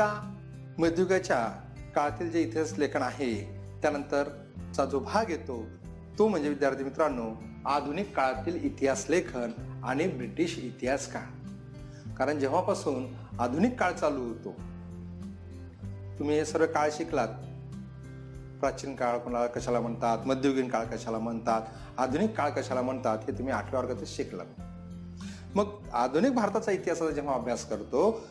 या मध्ययुगाच्या काळातील जे इतिहास लेखन आहे त्यानंतरचा जो भाग येतो तो म्हणजे विद्यार्थी मित्रांनो आधुनिक काळातील इतिहास लेखन आणि ब्रिटिश इतिहास काळ. कारण जेव्हापासून आधुनिक काळ चालू होतो तुम्ही हे सर्व काळ शिकलात. प्राचीन काळ कोणाला कशाला म्हणतात मध्ययुगीन काळ कशाला म्हणतात आधुनिक काळ कशाला म्हणतात हे तुम्ही आठव्या वर्गातच शिकलात. मग आधुनिक भारताचा इतिहासाचा जेव्हा अभ्यास करतो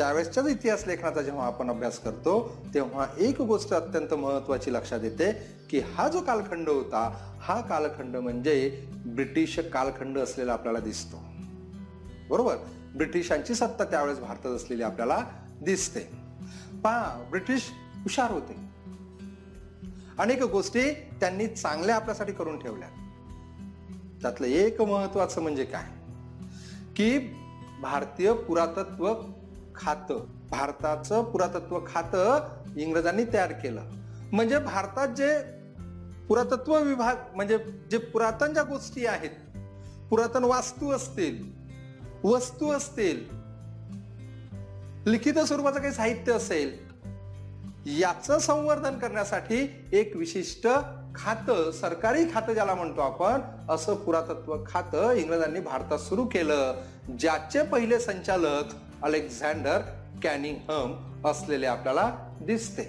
त्यावेळेसच्याच इतिहास लेखनाचा जेव्हा आपण अभ्यास करतो तेव्हा एक गोष्ट अत्यंत महत्वाची लक्षात येते की हा जो कालखंड होता हा कालखंड म्हणजे ब्रिटिश कालखंड असलेला आपल्याला दिसतो. बरोबर? ब्रिटिशांची सत्ता त्यावेळेस भारतात असलेली आपल्याला दिसते. पहा ब्रिटिश हुशार होते. अनेक गोष्टी त्यांनी चांगल्या आपल्यासाठी करून ठेवल्या. त्यातलं एक महत्वाचं म्हणजे काय? की भारतीय पुरातत्व खातं. भारताचं पुरातत्व खातं इंग्रजांनी तयार केलं. म्हणजे भारतात जे पुरातत्व विभाग म्हणजे जे पुरातन ज्या गोष्टी आहेत पुरातन वास्तू असतील वस्तू असतील लिखित स्वरूपाचं काही साहित्य असेल याचं संवर्धन करण्यासाठी एक विशिष्ट खातं सरकारी खातं ज्याला म्हणतो आपण असं पुरातत्व खातं इंग्रजांनी भारतात सुरू केलं ज्याचे पहिले संचालक अलेक्झांडर कॅनिंगहम असलेले आपल्याला दिसते.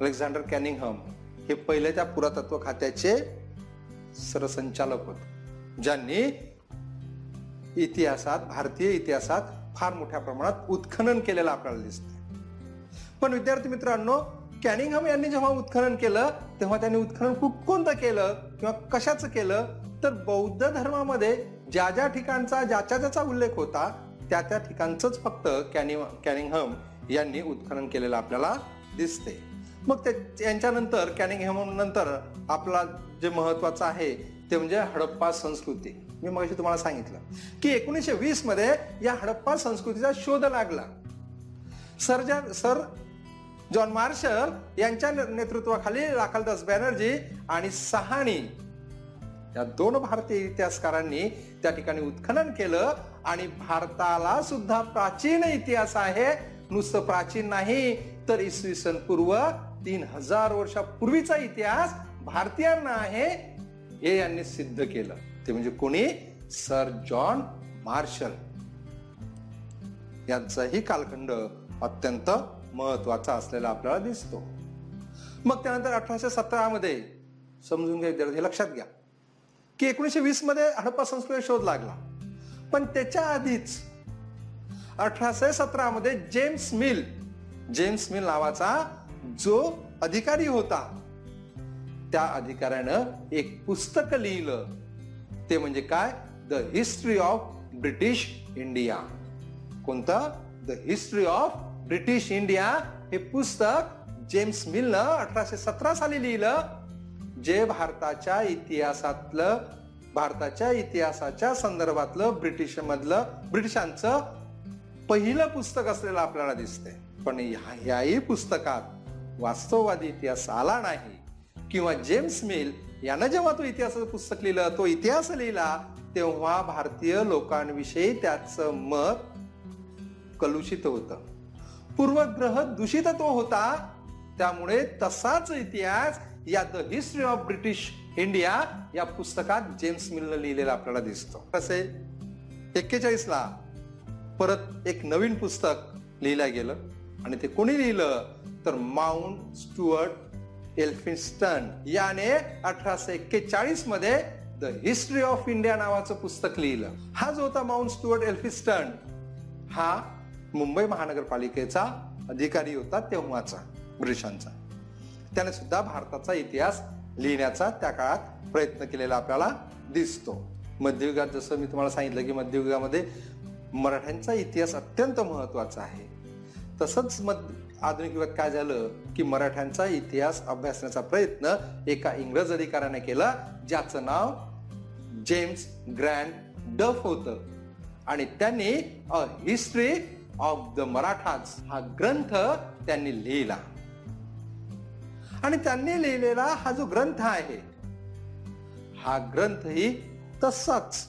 अलेक्झांडर कॅनिंगहम हे पहिले त्या पुरातत्व खात्याचे सरसंचालक होते ज्यांनी इतिहासात भारतीय इतिहासात फार मोठ्या प्रमाणात उत्खनन केलेलं आपल्याला दिसतं पण विद्यार्थी मित्रांनो कॅनिंगहम यांनी जेव्हा उत्खनन केलं तेव्हा त्यांनी उत्खनन खूप कोणतं केलं किंवा कशाचं केलं? तर बौद्ध धर्मामध्ये ज्या ज्या ठिकाणचा ज्याच्या ज्याचा उल्लेख होता त्या त्या ठिकाणच फक्त कॅनि कॅनिंगहम यांनी उत्खनन केलेलं आपल्याला दिसते. मग यांच्यानंतर कॅनिंगहम नंतर आपला जे महत्वाचं आहे ते म्हणजे हडप्पा संस्कृती. मी मग तुम्हाला सांगितलं की एकोणीसशे वीसमध्ये या हडप्पा संस्कृतीचा शोध लागला. सर सर जॉन मार्शल यांच्या नेतृत्वाखाली राखलदास बॅनर्जी आणि सहानी या दोन भारतीय इतिहासकारांनी त्या ठिकाणी उत्खनन केलं. आणि भारताला सुद्धा प्राचीन इतिहास आहे. नुसतं प्राचीन नाही तर इसवी सन पूर्व तीन हजार वर्षापूर्वीचा इतिहास भारतीयांना आहे हे यांनी सिद्ध केलं. ते म्हणजे कोणी? Sir John Marshall. यांचाही कालखंड अत्यंत महत्त्वाचा असलेला आपल्याला दिसतो. मग त्यानंतर अठराशे सतरा मध्ये समजून घ्या विद्यार्थी लक्षात घ्या की एकोणीशे वीसमध्ये हडप्पा संस्कृती शोध लागला. पण त्याच्या आधीच अठराशे सतरा मध्ये जेम्स मिल जेम्स मिल नावाचा जो अधिकारी होता त्या अधिकाऱ्यानं एक पुस्तक लिहिलं. ते म्हणजे काय? The history of British India कोणतं? The history of British India हे पुस्तक जेम्स मिलनं अठराशे सतरा साली लिहिलं. जे भारताच्या इतिहासातलं भारताच्या इतिहासाच्या संदर्भातलं ब्रिटिश मधलं ब्रिटिशांचं पहिलं पुस्तक असलेलं आपल्याला दिसते पण याही पुस्तकात वास्तववादी इतिहास आला नाही. किंवा जेम्स मिल यानं जेव्हा तो इतिहासाचं पुस्तक लिहिलं तो इतिहास लिहिला तेव्हा भारतीय लोकांविषयी त्याचं मत कलुषित होतं. पूर्वग्रह दूषित तो होता त्यामुळे तसाच इतिहास या the history of British India या पुस्तकात जेम्स मिलनं लिहिलेला आपल्याला दिसतो. कसे एक्केचाळीसला परत एक नवीन पुस्तक लिहिलं गेलं आणि ते कोणी लिहिलं? तर माउंट स्टुअर्ट एल्फिन्स्टन याने अठराशे एक्केचाळीसमध्ये द हिस्ट्री ऑफ इंडिया नावाचं पुस्तक लिहिलं. हा जो होता माउंट स्टुअर्ट एल्फिन्स्टन हा मुंबई महानगरपालिकेचा अधिकारी होता तेव्हाचा ब्रिटिशांचा. त्याने सुद्धा भारताचा इतिहास लिहिण्याचा त्या काळात प्रयत्न केलेला आपल्याला दिसतो. मध्ययुगात जसं मी तुम्हाला सांगितलं की मध्ययुगामध्ये मराठ्यांचा इतिहास अत्यंत महत्त्वाचा आहे. तसंच मध आधुनिक युगात काय झालं की मराठ्यांचा इतिहास अभ्यासण्याचा प्रयत्न एका इंग्रज अधिकाऱ्याने केला ज्याचं नाव जेम्स ग्रँड डफ होतं. आणि त्यांनी a history of the Marathas हा ग्रंथ त्यांनी लिहिला. आणि त्यांनी लिहिलेला हा जो ग्रंथ आहे हा ग्रंथही तसाच.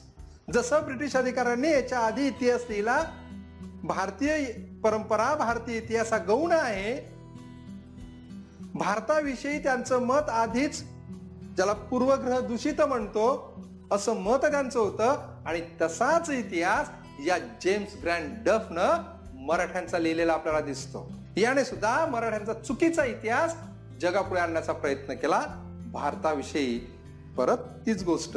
जसं ब्रिटिश अधिकाऱ्यांनी याच्या आधी इतिहास लिहिला भारतीय परंपरा भारतीय इतिहास हा गौण आहे. भारताविषयी त्यांचं मत आधीच ज्याला पूर्वग्रह दूषित म्हणतो असं मत त्यांचं होतं. आणि तसाच इतिहास या जेम्स ग्रँड डफ न मराठ्यांचा लिहिलेला आपल्याला दिसतो. याने सुद्धा मराठ्यांचा चुकीचा इतिहास जगापुढे आणण्याचा प्रयत्न केला. भारताविषयी परत तीच गोष्ट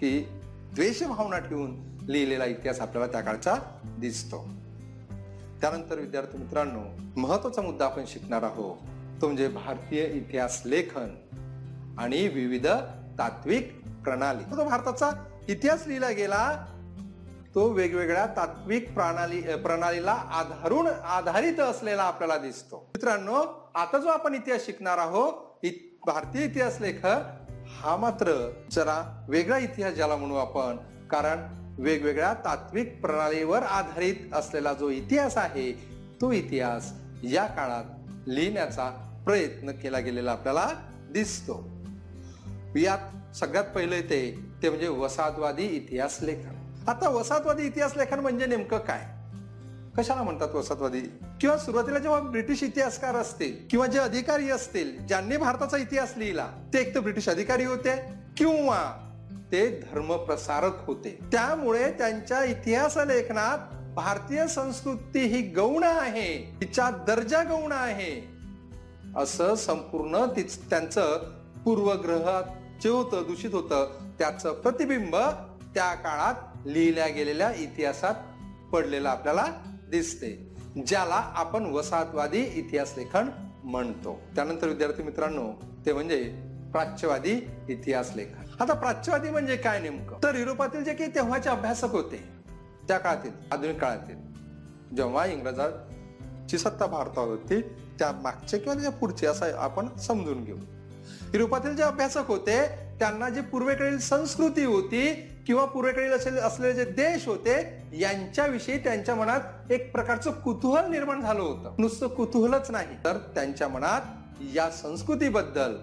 की द्वेषभावना ठेवून लिहिलेला इतिहास आपल्याला त्या काळचा दिसतो. त्यानंतर विद्यार्थी मित्रांनो महत्त्वाचा मुद्दा आपण शिकणार आहोत. तो म्हणजे भारतीय इतिहास लेखन आणि विविध तात्विक प्रणाली. तो भारताचा इतिहास लिहिला गेला तो वेगवेगळ्या तात्विक प्रणाली प्रणालीला आधारून आधारित असलेला आपल्याला दिसतो. मित्रांनो आता जो आपण इतिहास शिकणार आहोत भारतीय इतिहास लेखक हा मात्र जरा वेगळा इतिहास ज्याला म्हणू आपण कारण वेगवेगळ्या तात्विक प्रणालीवर आधारित असलेला जो इतिहास आहे तो इतिहास या काळात लिहिण्याचा प्रयत्न केला गेलेला आपल्याला दिसतो. यात सगळ्यात पहिले ते ते म्हणजे वसाहतवादी इतिहास लेखन. आता वसाहतवादी इतिहास लेखन म्हणजे नेमकं काय? कशाला म्हणतात वसाहतवादी? किंवा सुरुवातीला जेव्हा ब्रिटिश इतिहासकार असतील किंवा जे अधिकारी असतील ज्यांनी भारताचा इतिहास लिहिला ते एक तर ब्रिटिश अधिकारी होते किंवा ते धर्मप्रसारक होते. त्यामुळे त्यांच्या इतिहास लेखनात भारतीय संस्कृती ही गौण आहे तिचा दर्जा गौण आहे असं संपूर्ण त्यांचं पूर्वग्रहात जे होतं दूषित होतं त्याचं प्रतिबिंब त्या काळात लिहिल्या गेलेल्या इतिहासात पडलेलं आपल्याला दिसते ज्याला आपण वसाहतवादी इतिहास लेखन म्हणतो. त्यानंतर विद्यार्थी मित्रांनो ते म्हणजे प्राच्यवादी इतिहास लेखन. आता प्राच्यवादी म्हणजे काय नेमकं? तर युरोपातील जे काही तेव्हाचे अभ्यासक होते त्या काळातील आधुनिक काळातील जेव्हा इंग्रजांची सत्ता भारतावर होती त्या मागचे किंवा त्याच्या पुढचे असं आपण समजून घेऊ. युरोपातील जे अभ्यासक होते त्यांना जी पूर्वेकडील संस्कृती होती किंवा पूर्वेकडील असेल असलेले जे देश होते यांच्याविषयी त्यांच्या मनात एक प्रकारचं कुतूहल निर्माण झालं होतं. नुसतं कुतूहलच नाही. तर त्यांच्या मनात या संस्कृतीबद्दल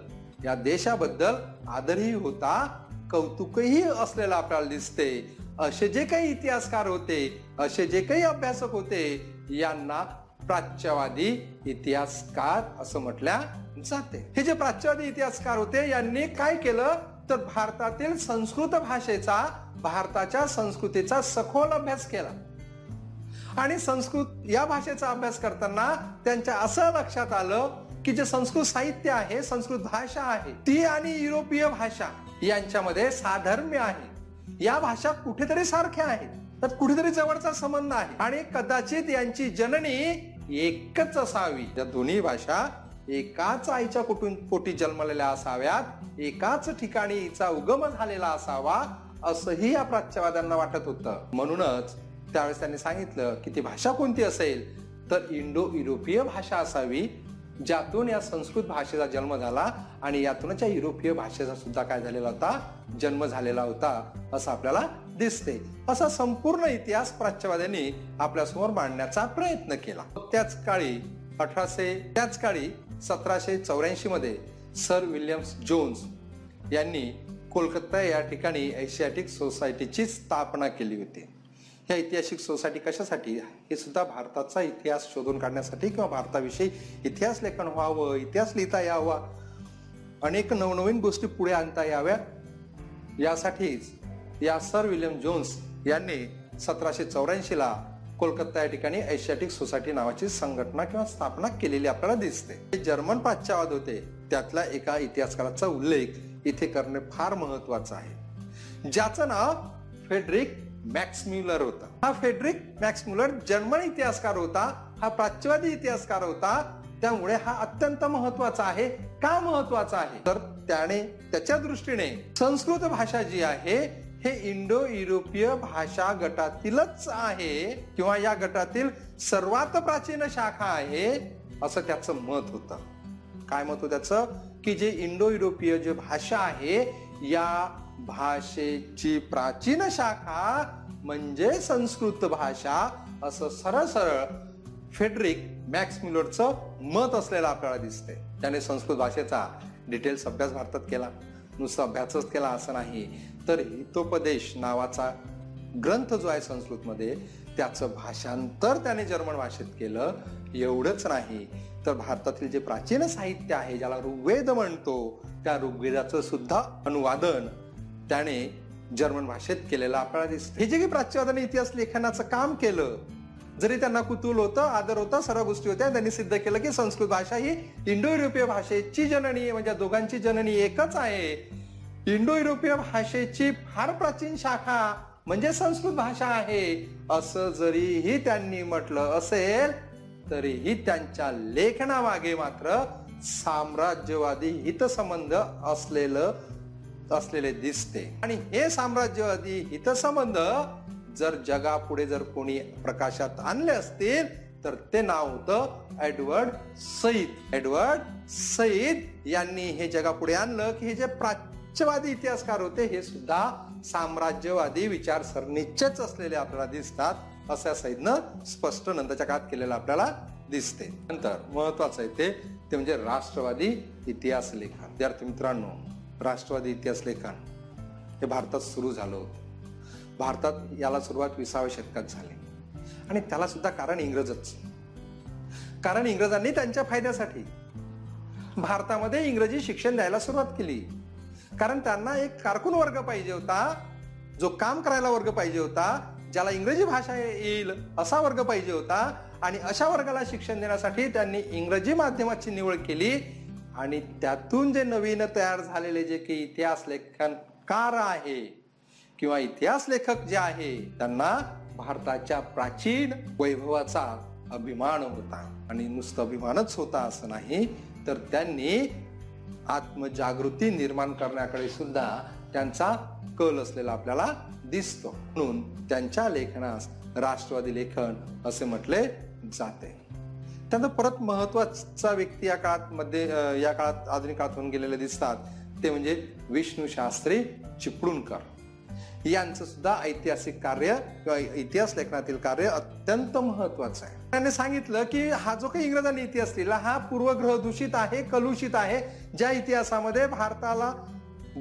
या देशाबद्दल आदरही होता कौतुकही असलेला आपल्याला दिसते. असे जे काही इतिहासकार होते असे जे काही अभ्यासक होते यांना प्राच्यवादी इतिहासकार असं म्हटल्या जाते. हे जे प्राच्यवादी इतिहासकार होते यांनी काय केलं? तर भारतातील संस्कृत भाषेचा भारताच्या संस्कृतीचा सखोल अभ्यास केला. आणि संस्कृत या भाषेचा अभ्यास करताना त्यांच्या असं लक्षात आलं की जे संस्कृत साहित्य आहे संस्कृत भाषा आहे ती आणि युरोपीय भाषा यांच्यामध्ये साधर्म्य आहे. या भाषा कुठेतरी सारख्या आहेत. तर कुठेतरी जवळचा संबंध आहे. आणि कदाचित यांची जननी एकच असावी. या दोन्ही भाषा एकाच आईच्या कुटुंब पोटी जन्मलेल्या असाव्यात एकाच ठिकाणी हिचा उगम झालेला असावा असंही या प्राच्यवाद्यांना वाटत होतं. म्हणूनच त्यावेळेस त्यांनी सांगितलं की ती भाषा कोणती असेल? तर इंडो युरोपीय भाषा असावी ज्यातून या संस्कृत भाषेचा जन्म झाला आणि यातूनच या युरोपीय भाषेचा सुद्धा काय झालेला होता? जन्म झालेला होता असं आपल्याला दिसते. असा संपूर्ण इतिहास प्राच्यवाद्यांनी आपल्यासमोर मांडण्याचा प्रयत्न केला. त्याच काळी अठराशे त्याच काळी सतराशे चौऱ्याऐंशीमध्ये सर विल्यम्स जोन्स यांनी कोलकाता या ठिकाणी एशियाटिक सोसायटीची स्थापना केली होती. ह्या ऐतिहासिक सोसायटी कशासाठी हे सुद्धा भारताचा इतिहास शोधून काढण्यासाठी किंवा भारताविषयी इतिहास लेखन व्हावं इतिहास लिहिता यावा अनेक नवनवीन गोष्टी पुढे आणता याव्या? यासाठीच या सर विल्यम जोन्स यांनी सतराशे चौऱ्याऐंशीला कोलकाता या ठिकाणी एशियाटिक सोसायटी नावाची संघटना किंवा स्थापना केलेली आपल्याला दिसते. जर्मन पाश्चावाद होते. त्यातल्या एका इतिहासकाराचा उल्लेख इथे करणे फार महत्वाचं आहे. ज्याचं नाव फेडरिक मॅक्स म्युलर होता. हा फेडरिक मॅक्स म्युलर जर्मन इतिहासकार होता. हा प्राच्यवादी इतिहासकार होता. त्यामुळे हा अत्यंत महत्त्वाचा आहे. का महत्त्वाचा आहे? तर त्याने त्याच्या दृष्टीने संस्कृत भाषा जी आहे हे इंडो युरोपीय भाषा गटातीलच आहे किंवा या गटातील सर्वात प्राचीन शाखा आहे असं त्याचं मत होतं. काय मत होतं त्याचं? की जे इंडो युरोपीय जे भाषा आहे या भाषेची प्राचीन शाखा म्हणजे संस्कृत भाषा असं सरळ सरळ फेडरिक मॅक्स म्युलरचं मत असलेलं आपल्याला दिसते त्याने संस्कृत भाषेचा डिटेल्स अभ्यास भारतात केला. नुसता अभ्यासच केला असं नाही. तर हितोपदेश नावाचा ग्रंथ जो आहे संस्कृतमध्ये त्याचं भाषांतर त्याने जर्मन भाषेत केलं. एवढंच नाही. तर भारतातील जे प्राचीन साहित्य आहे ज्याला ऋग्वेद म्हणतो त्या ऋग्वेदाचं सुद्धा अनुवादन त्याने जर्मन भाषेत केलेलं. आपल्याला दिसतं हे जे काही प्राच्यवादाने इतिहास लेखनाचं काम केलं जरी त्यांना कुतूल होतं आदर होता सर्व गोष्टी होत्या त्यांनी सिद्ध केलं की संस्कृत भाषा ही इंडो युरोपीय भाषेची जननी म्हणजे दोघांची जननी एकच आहे. इंडो युरोपीय भाषेची फार प्राचीन शाखा म्हणजे संस्कृत भाषा आहे. असं जरीही त्यांनी म्हटलं असेल तरीही त्यांच्या लेखनामागे मात्र साम्राज्यवादी हितसंबंध असलेलं असलेले दिसते. आणि हे साम्राज्यवादी हितसंबंध जर जगापुढे जर कोणी प्रकाशात आणले असतील तर ते नाव होतं एडवर्ड सईद. एडवर्ड सईद यांनी हे जगापुढे आणलं की हे जे प्राच्यवादी इतिहासकार होते हे सुद्धा साम्राज्यवादी विचारसरणीचेच असलेले आपल्याला दिसतात अशा सईदनं स्पष्ट नंतरच्या काळात केलेलं आपल्याला दिसते. नंतर महत्वाचं आहे ते ते म्हणजे राष्ट्रवादी इतिहास लेखन. विद्यार्थी मित्रांनो राष्ट्रवादी इतिहास लेखन हे भारतात सुरू झालं होतं. भारतात याला सुरुवात विसाव्या शतकात झाली. आणि त्याला सुद्धा कारण इंग्रजच. कारण इंग्रजांनी त्यांच्या फायद्यासाठी भारतामध्ये इंग्रजी शिक्षण द्यायला सुरुवात केली. कारण त्यांना एक कारकून वर्ग पाहिजे होता जो काम करायला वर्ग पाहिजे होता ज्याला इंग्रजी भाषा येईल असा वर्ग पाहिजे होता आणि अशा वर्गाला शिक्षण देण्यासाठी त्यांनी इंग्रजी माध्यमाची निवड केली आणि त्यातून जे नवीन तयार झालेले जे की इतिहास लेखनकार आहे किंवा इतिहास लेखक जे आहे त्यांना भारताच्या प्राचीन वैभवाचा अभिमान होता आणि नुसतं अभिमानच होता असं नाही तर त्यांनी आत्मजागृती निर्माण करण्याकडे सुद्धा त्यांचा कल असलेला आपल्याला दिसतो. म्हणून त्यांच्या लेखनास राष्ट्रवादी लेखन असे म्हटले जाते. त्यानंतर परत महत्त्वाचा व्यक्ती या काळात मध्ये या काळात आधुनिक काळात होऊन गेलेले दिसतात. ते म्हणजे विष्णू शास्त्री चिपळूणकर. यांचं सुद्धा ऐतिहासिक कार्य किंवा इतिहास लेखनातील कार्य अत्यंत महत्वाचं आहे. त्याने सांगितलं की हा जो काही इंग्रजांनी इतिहास लिहिला हा पूर्वग्रह दूषित आहे कलुषित आहे ज्या इतिहासामध्ये भारताला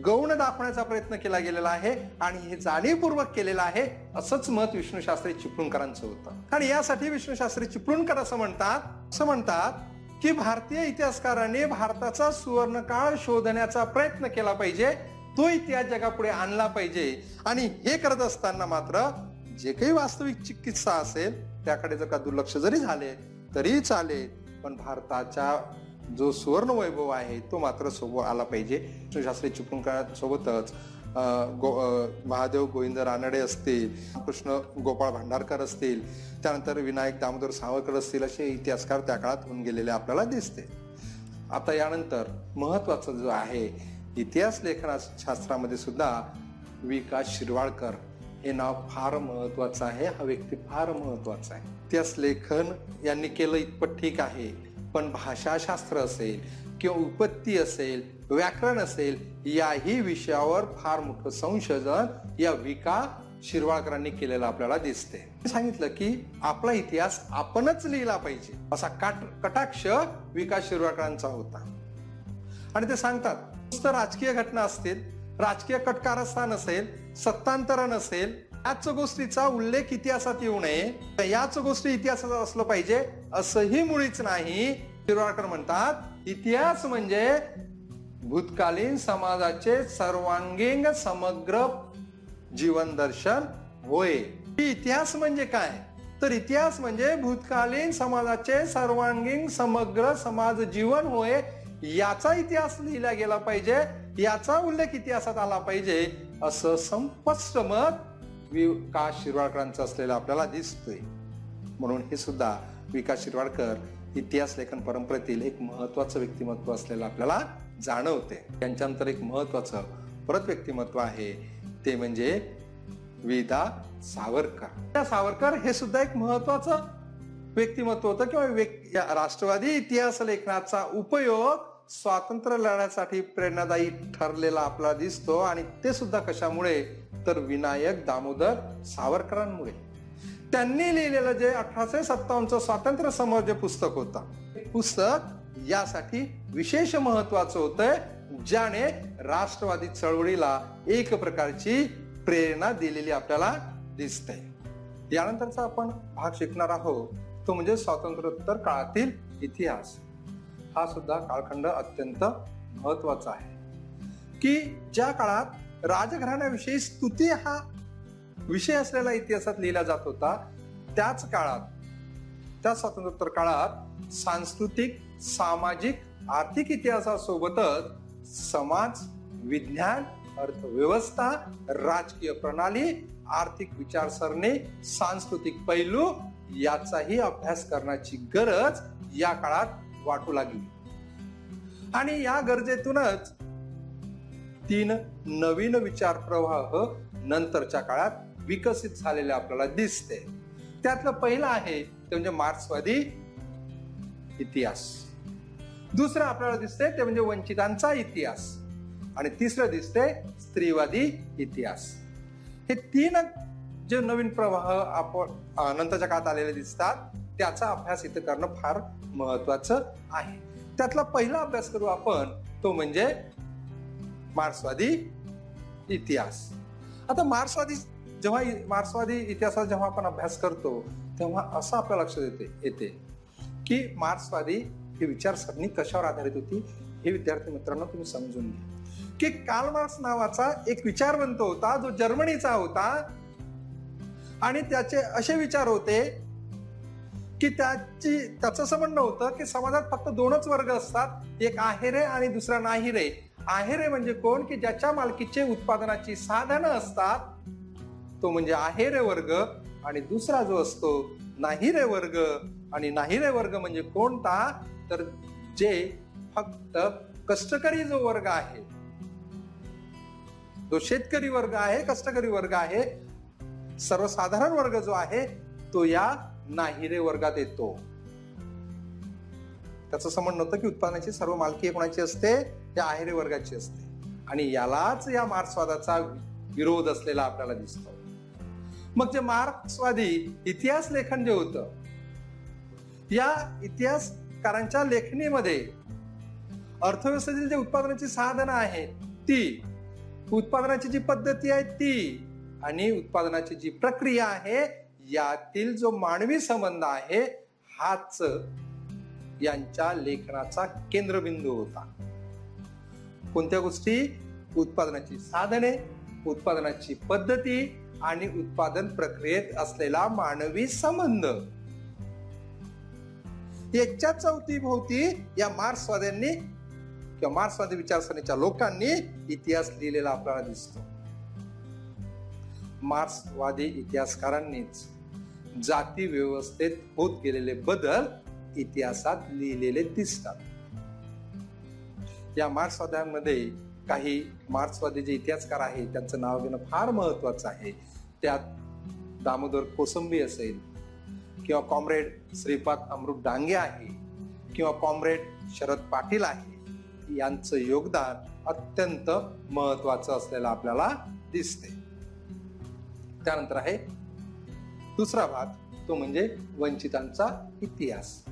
गौण दाखवण्याचा प्रयत्न केला गेलेला आहे आणि हे जाणीवपूर्वक केलेलं आहे असंच मत विष्णूशास्त्री चिपळूणकरांचं होतं. आणि यासाठी विष्णूशास्त्री चिपळूणकर असं म्हणतात असं म्हणतात की भारतीय इतिहासकारांनी भारताचा सुवर्णकाळ शोधण्याचा प्रयत्न केला पाहिजे तो इतिहास जगापुढे आणला पाहिजे. आणि हे करत असताना मात्र जे काही वास्तविक चिकित्सा असेल त्याकडे जर का दुर्लक्ष जरी झाले तरी चालेल. पण भारताच्या जो सुवर्ण वैभव आहे तो मात्र सोबत आला पाहिजे. शास्त्री चिपळूण सोबतच गो महादेव गोविंद रानडे असतील कृष्ण गोपाळ भांडारकर असतील त्यानंतर विनायक दामोदर सावरकर असतील असे इतिहासकार त्या काळात होऊन गेलेले आपल्याला दिसते. आता यानंतर महत्वाचं जो आहे इतिहास लेखना शास्त्रामध्ये सुद्धा विकास शिरवाळकर हे नाव फार महत्वाचं आहे. हा व्यक्ती फार महत्त्वाचा आहे. इतिहास लेखन यांनी केलं इतपत ठीक आहे. पण भाषाशास्त्र असेल किंवा उपत्ती असेल व्याकरण असेल याही विषयावर फार मोठं संशोधन या विका शिरवाळकरांनी केलेलं आपल्याला दिसते सांगितलं की आपला इतिहास आपणच लिहिला पाहिजे. असा काट कटाक्ष विकास शिरवाळकरांचा होता. आणि ते सांगतात राजकीय घटना असतील राजकीय कटकारस्थान असेल सत्तांतरण असेल याच गोष्टीचा उल्लेख इतिहासात येऊ नये. याच गोष्टी इतिहासात असलं पाहिजे असंही मुळीच नाही. शिरवाडकर म्हणतात इतिहास म्हणजे भूतकालीन समाजाचे सर्वांगीण समग्र जीवन दर्शन होय. इतिहास म्हणजे काय? तर इतिहास म्हणजे भूतकालीन समाजाचे सर्वांगीण समग्र समाज जीवन होय याचा इतिहास लिहिला गेला पाहिजे याचा उल्लेख इतिहासात आला पाहिजे असं संपष्ट मत विकास शिरवाडकरांचं असलेलं आपल्याला दिसतंय. म्हणून हे सुद्धा विकास शिरवाडकर इतिहास लेखन परंपरेतील एक महत्वाचं व्यक्तिमत्व असलेलं आपल्याला जाणवते त्यांच्यानंतर एक महत्वाचं परत व्यक्तिमत्व आहे ते म्हणजे विदा सावरकर. त्या सावरकर हे सुद्धा एक महत्वाचं व्यक्तिमत्व होतं किंवा राष्ट्रवादी इतिहास लेखनाचा उपयोग स्वातंत्र्य लढण्यासाठी प्रेरणादायी ठरलेला आपला दिसतो आणि ते सुद्धा कशामुळे? तर विनायक दामोदर सावरकरांमुळे. त्यांनी लिहिलेलं जे अठराशे सत्तावन्नचं स्वातंत्र्य समोर जे पुस्तक होतं पुस्तक यासाठी विशेष महत्वाचं होतं ज्याने राष्ट्रवादी चळवळीला एक प्रकारची प्रेरणा दिलेली आपल्याला दिसते. यानंतरचा आपण भाग शिकणार आहोत. तो म्हणजे स्वातंत्र्योत्तर काळातील इतिहास. हा सुद्धा कालखंड अत्यंत महत्त्वाचा आहे. की ज्या काळात राजघराण्याविषयी स्तुती हा विषय असलेला इतिहासात लिहिला जात होता त्याच काळात त्या स्वातंत्र्योत्तर काळात सांस्कृतिक सामाजिक आर्थिक इतिहासासोबतच समाज विज्ञान अर्थव्यवस्था राजकीय प्रणाली आर्थिक विचारसरणी सांस्कृतिक पैलू याचाही अभ्यास करण्याची गरज या काळात वाटू लागली. आणि या गरजेतूनच तीन नवीन विचार प्रवाह नंतरच्या काळात विकसित झालेले आपल्याला दिसते. त्यातलं पहिलं आहे ते म्हणजे मार्क्सवादी इतिहास. दुसरं आपल्याला दिसते ते म्हणजे वंचितांचा इतिहास. आणि तिसरं दिसते स्त्रीवादी इतिहास. हे तीन जे नवीन प्रवाह आपण नंतरच्या काळात आलेले दिसतात त्याचा अभ्यास इथे करणं फार महत्वाचं आहे. त्यातला पहिला अभ्यास करू आपण तो म्हणजे मार्क्सवादी इतिहास. आता मार्क्सवादी जेव्हा मार्क्सवादी इतिहासाचा जेव्हा आपण अभ्यास करतो तेव्हा असं आपल्या लक्षात येते येते की मार्क्सवादी ही विचारसरणी कशावर आधारित होती हे विद्यार्थी मित्रांनो तुम्ही समजून घ्या. की काल मार्क्स नावाचा एक विचारवंत होता जो जर्मनीचा होता आणि त्याचे असे विचार होते की त्याची त्याचं असं म्हणणं होतं की समाजात फक्त दोनच वर्ग असतात. एक आहेरे आणि दुसरा नाही रे. आहेरे म्हणजे कोण? की ज्याच्या मालकीचे उत्पादनाची साधनं असतात तो म्हणजे आहेरे वर्ग आणि दुसरा जो असतो नाही रे वर्ग आणि नाही रे वर्ग म्हणजे कोणता? तर जे फक्त कष्टकरी जो वर्ग आहे जो शेतकरी वर्ग आहे कष्टकरी वर्ग आहे सर्वसाधारण वर्ग जो आहे तो या नाहिरे वर्गात येतो. त्याचं असं होतं की उत्पादनाची सर्व मालकी कोणाची असते? त्या आहिरे वर्गाची असते. आणि यालाच या मार्क्सवादाचा विरोध असलेला आपल्याला दिसतो. मग जे मार्क्सवादी इतिहास लेखन जे होतं या इतिहासकारांच्या लेखणीमध्ये अर्थव्यवस्थेतील जे उत्पादनाची साधनं आहेत ती उत्पादनाची जी पद्धती आहे ती आणि उत्पादनाची जी प्रक्रिया आहे यातील जो मानवी संबंध आहे हाच यांच्या लेखनाचा केंद्रबिंदू होता. कोणत्या गोष्टी? उत्पादनाची साधने उत्पादनाची पद्धती आणि उत्पादन प्रक्रियेत असलेला मानवी संबंध. याच्या चौथीभोवती या मार्क्सवाद्यांनी किंवा मार्क्सवादी विचारसरणीच्या लोकांनी इतिहास लिहिलेला आपल्याला दिसतो. मार्क्सवादी इतिहासकारांनीच जाती व्यवस्थेत होत गेलेले बदल इतिहासात लिहिलेले दिसतात. या मार्क्सवाद्यांमध्ये काही मार्क्सवादी जे इतिहासकार आहेत त्यांचं नाव घेणं फार महत्वाचं आहे. त्यात दामोदर कोसंबी असेल किंवा कॉम्रेड श्रीपाद अमृत डांगे आहे किंवा कॉम्रेड शरद पाटील आहे यांचं योगदान अत्यंत महत्वाचं असलेलं आपल्याला दिसते त्यानंतर आहे दुसरा भाग तो म्हणजे वंचितांचा इतिहास.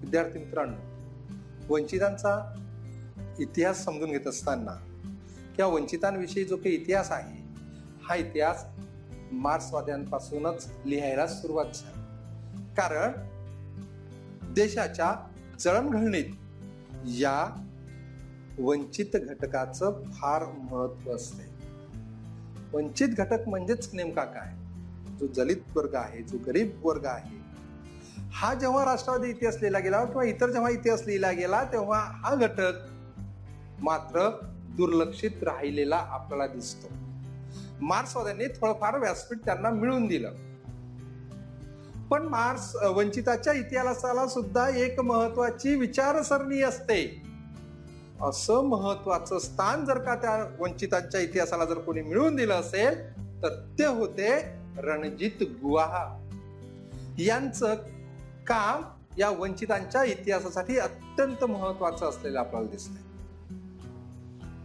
विद्यार्थी मित्रांनो वंचितांचा इतिहास समजून घेत असताना किंवा वंचितांविषयी जो काही इतिहास आहे हा इतिहास मार्क्सवाद्यांपासूनच लिहायला सुरुवात झाली. कारण देशाच्या जळणघळणीत या वंचित घटकाचं फार महत्त्व असते वंचित घटक म्हणजेच नेमका काय? जो दलित वर्ग आहे जो गरीब वर्ग आहे हा जेव्हा राष्ट्रवादी इतिहास लिहिला गेला किंवा इतर जेव्हा इतिहास लिहिला गेला तेव्हा हा घटक मात्र दुर्लक्षित राहिलेला आपल्याला दिसतो. मार्क्सवाद्यांनी थोडंफार व्यासपीठ त्यांना मिळून दिलं. पण मार्क्स वंचिताच्या इतिहासाला सुद्धा एक महत्वाची विचारसरणी असते. असं महत्वाचं स्थान जर का त्या वंचितांच्या इतिहासाला जर कोणी मिळवून दिलं असेल तर ते होते रणजित गुवाहा यांचं काम या वंचितांच्या इतिहासासाठी अत्यंत महत्वाचं असलेलं आपल्याला दिसतंय.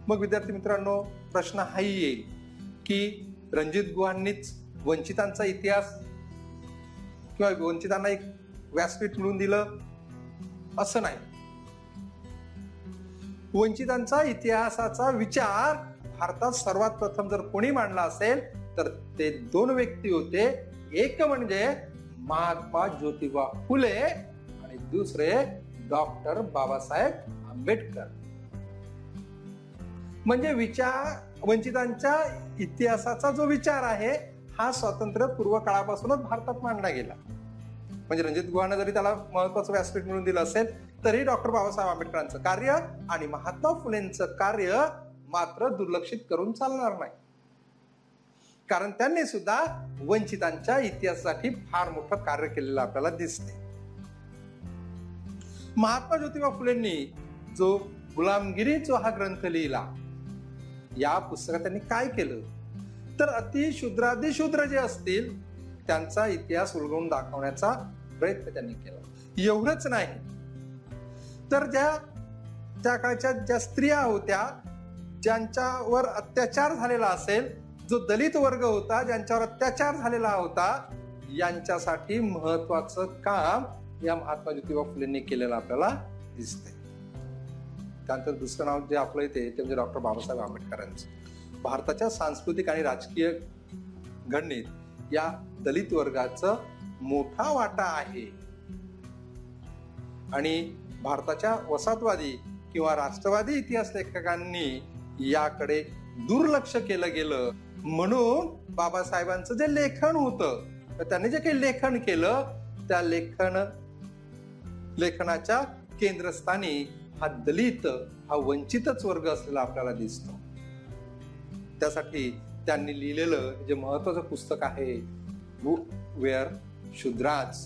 मग विद्यार्थी मित्रांनो प्रश्न हाही येईल की रणजित गुहांनीच वंचितांचा इतिहास किंवा वंचितांना एक व्यासपीठ मिळून दिलं असं नाही. वंचितांचा इतिहासाचा विचार भारतात सर्वात प्रथम जर कोणी मांडला असेल तर ते दोन व्यक्ती होते. एक म्हणजे महात्मा ज्योतिबा फुले आणि दुसरे डॉक्टर बाबासाहेब आंबेडकर. म्हणजे विचार वंचितांच्या इतिहासाचा जो विचार आहे हा स्वातंत्र्य पूर्व काळापासूनच भारतात मांडला गेला. म्हणजे रणजित गुहानं जरी त्याला महत्वाचं व्यासपीठ मिळून दिलं असेल तरी डॉक्टर बाबासाहेब आंबेडकरांचं कार्य आणि महात्मा फुलेंचं कार्य मात्र दुर्लक्षित करून चालणार नाही. कारण त्यांनी सुद्धा वंचितांच्या इतिहासासाठी फार मोठं कार्य केलेलं आपल्याला दिसते. महात्मा ज्योतिबा फुलेंनी जो गुलामगिरी जो हा ग्रंथ लिहिला या पुस्तकात त्यांनी काय केलं? तर अति शूद्रादी जे असतील त्यांचा इतिहास उलगवून दाखवण्याचा प्रयत्न त्यांनी केला. एवढंच नाही तर ज्या त्या काळच्या ज्या स्त्रिया होत्या ज्यांच्यावर अत्याचार झालेला असेल जो दलित वर्ग होता ज्यांच्यावर अत्याचार झालेला होता यांच्यासाठी महत्वाचं काम या महात्मा ज्योतिबा फुलेंनी केलेलं आपल्याला दिसते त्यानंतर दुसरं नाव जे आपलं इथे ते म्हणजे डॉक्टर बाबासाहेब आंबेडकरांचं. भारताच्या सांस्कृतिक आणि राजकीय घडणीत या दलित वर्गाचं मोठा वाटा आहे. आणि भारताच्या वसाहतवादी किंवा राष्ट्रवादी इतिहास लेखकांनी याकडे दुर्लक्ष केलं गेलं. म्हणून बाबासाहेबांचं जे लेखन होतं तर त्यांनी जे काही लेखन केलं त्या लेखन लेखनाच्या केंद्रस्थानी हा दलित हा वंचितच वर्ग असलेला आपल्याला दिसतो. त्यासाठी त्यांनी लिहिलेलं जे महत्वाचं पुस्तक आहे वेअर शुद्राज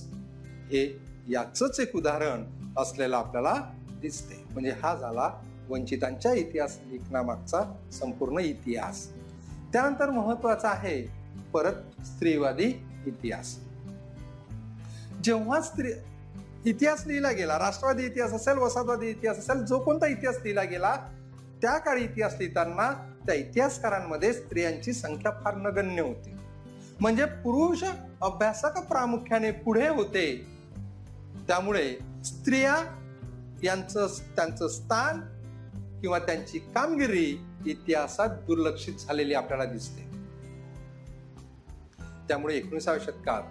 हे याच एक उदाहरण असलेला आपल्याला दिसते. म्हणजे हा झाला वंचितांच्या इतिहास लेखनामागचा संपूर्ण इतिहास. त्यानंतर महत्त्वाचा आहे परत स्त्रीवादी इतिहास. जेव्हा स्त्री इतिहास लिहिला गेला राष्ट्रवादी इतिहास असेल वसाहतवादी इतिहास असेल जो कोणता इतिहास लिहिला गेला त्या काळी इतिहास लिहिताना त्या इतिहासकारांमध्ये स्त्रियांची संख्या फार नगण्य होती. म्हणजे पुरुष अभ्यासक प्रामुख्याने पुढे होते. त्यामुळे स्त्रिया यांचं त्यांचं स्थान किंवा त्यांची कामगिरी इतिहासात दुर्लक्षित झालेली आपल्याला दिसते. त्यामुळे एकोणीसाव्या शतकात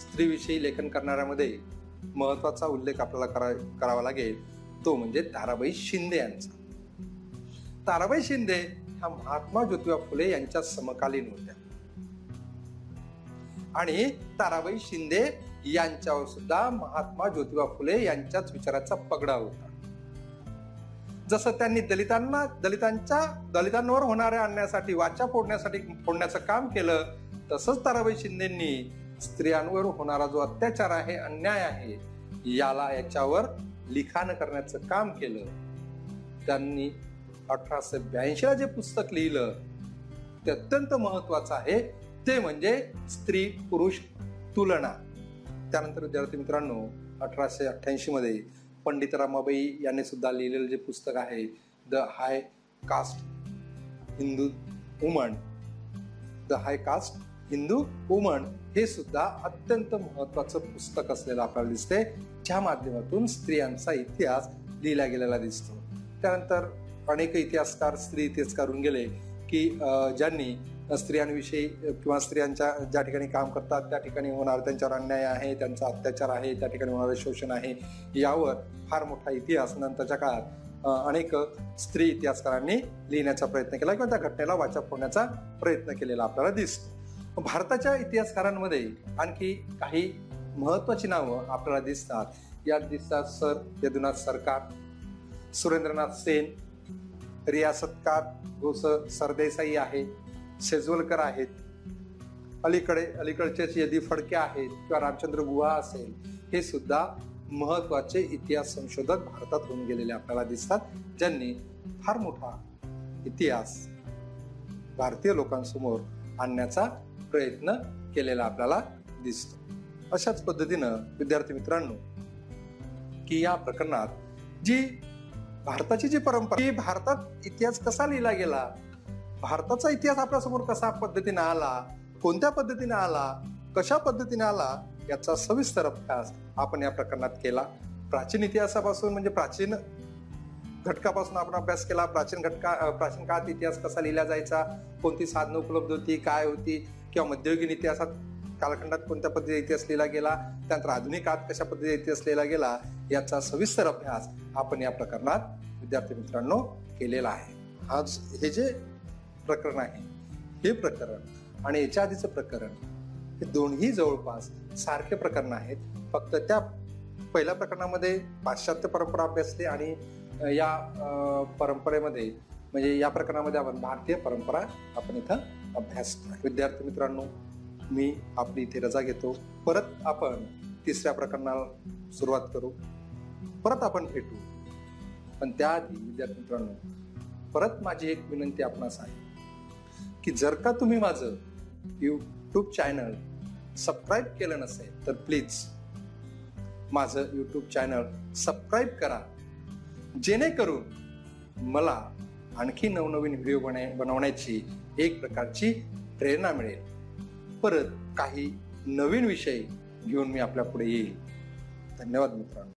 स्त्रीविषयी लेखन करणाऱ्यामध्ये महत्त्वाचा उल्लेख आपल्याला करा करावा लागेल. तो म्हणजे ताराबाई शिंदे यांचा. ताराबाई शिंदे ह्या महात्मा ज्योतिबा फुले यांच्या समकालीन होत्या. आणि ताराबाई शिंदे यांच्यावर सुद्धा महात्मा ज्योतिबा फुले यांच्याच विचाराचा पगडा होता. जसं त्यांनी दलितांना दलितांच्या दलितांवर होणाऱ्या आणण्यासाठी वाचा फोडण्यासाठी फोडण्याचं काम केलं तसंच ताराबाई शिंदेनी स्त्रियांवर होणारा जो अत्याचार आहे अन्याय आहे याला याच्यावर लिखाण करण्याचं काम केलं. त्यांनी अठराशे ब्याऐंशीला जे पुस्तक लिहिलं ते अत्यंत महत्वाचं आहे. ते म्हणजे स्त्री पुरुष तुलना. त्यानंतर विद्यार्थी मित्रांनो अठराशे अठ्ठ्याऐंशी मध्ये पंडित रमाबाई यांनी सुद्धा लिहिलेलं जे पुस्तक आहे the high caste Hindu woman the high caste Hindu woman हे सुद्धा अत्यंत महत्वाचं पुस्तक असलेलं आपल्याला दिसते. ज्या माध्यमातून स्त्रियांचा इतिहास लिहिला गेलेला दिसतो. त्यानंतर अनेक इतिहासकार स्त्री इतिहास होऊन गेले की ज्यांनी स्त्रियांविषयी किंवा स्त्रियांच्या ज्या ठिकाणी काम करतात त्या ठिकाणी होणार त्यांच्यावर अन्याय आहे त्यांचा अत्याचार आहे त्या ठिकाणी होणारे शोषण आहे यावर फार मोठा इतिहास नंतरच्या काळात अनेक स्त्री इतिहासकारांनी लिहिण्याचा प्रयत्न केला किंवा त्या घटनेला वाचा फोडण्याचा प्रयत्न केलेला आपल्याला दिसतो. भारताच्या इतिहासकारांमध्ये आणखी काही महत्वाची नावं आपल्याला दिसतात. यात दिसतात सर यदुनाथ सरकार सुरेंद्रनाथ सेन रियासतकार गोस सरदेसाई आहे शेजवलकर आहेत. अलीकडे अलीकडचेच यदी फडके आहेत किंवा रामचंद्र गुहा असेल हे सुद्धा महत्त्वाचे इतिहास संशोधक भारतात होऊन गेलेले आपल्याला दिसतात ज्यांनी फार मोठा इतिहास भारतीय लोकांसमोर आणण्याचा प्रयत्न केलेला आपल्याला दिसतो. अशाच पद्धतीनं विद्यार्थी मित्रांनो की या प्रकरणात जी भारताची जी परंपरा भारतात इतिहास कसा लिहिला गेला भारताचा इतिहास आपल्यासमोर कसा पद्धतीने आला कोणत्या पद्धतीने आला कशा पद्धतीने आला याचा सविस्तर अभ्यास आपण या प्रकरणात केला. प्राचीन इतिहासापासून म्हणजे प्राचीन घटकापासून आपण अभ्यास केला. प्राचीन घटका प्राचीन काळात इतिहास कसा लिहिला जायचा कोणती साधनं उपलब्ध होती काय होती किंवा मध्ययुगीन इतिहासात कालखंडात कोणत्या पद्धतीने इतिहास लिहिला गेला त्यानंतर आधुनिक काळात कशा पद्धतीने इतिहास लिहिला गेला याचा सविस्तर अभ्यास आपण या प्रकरणात विद्यार्थी मित्रांनो केलेला आहे. आज हे जे प्रकरण आहे. हे प्रकरण आणि याच्या आधीचं प्रकरण हे दोन्ही जवळपास सारखे प्रकरण आहेत. फक्त त्या पहिल्या प्रकरणामध्ये पाश्चात्य परंपरा अभ्यासली आणि या परंपरेमध्ये म्हणजे या प्रकरणामध्ये आपण भारतीय परंपरा आपण इथं अभ्यास विद्यार्थी मित्रांनो मी आपली इथे रजा घेतो. परत आपण तिसऱ्या प्रकरणाला सुरुवात करू. परत आपण भेटू. पण त्याआधी विद्यार्थी मित्रांनो परत माझी एक विनंती आपणास आहे. की जर का तुम्ही माझं यूट्यूब चॅनल सबस्क्राईब केलं नसेल तर प्लीज माझं यूट्यूब चॅनल सबस्क्राईब करा. जेणेकरून मला आणखी नवनवीन व्हिडिओ बने बनवण्याची एक प्रकारची प्रेरणा मिळेल. परत काही नवीन विषय घेऊन मी आपल्या पुढे येईल. धन्यवाद मित्रांनो.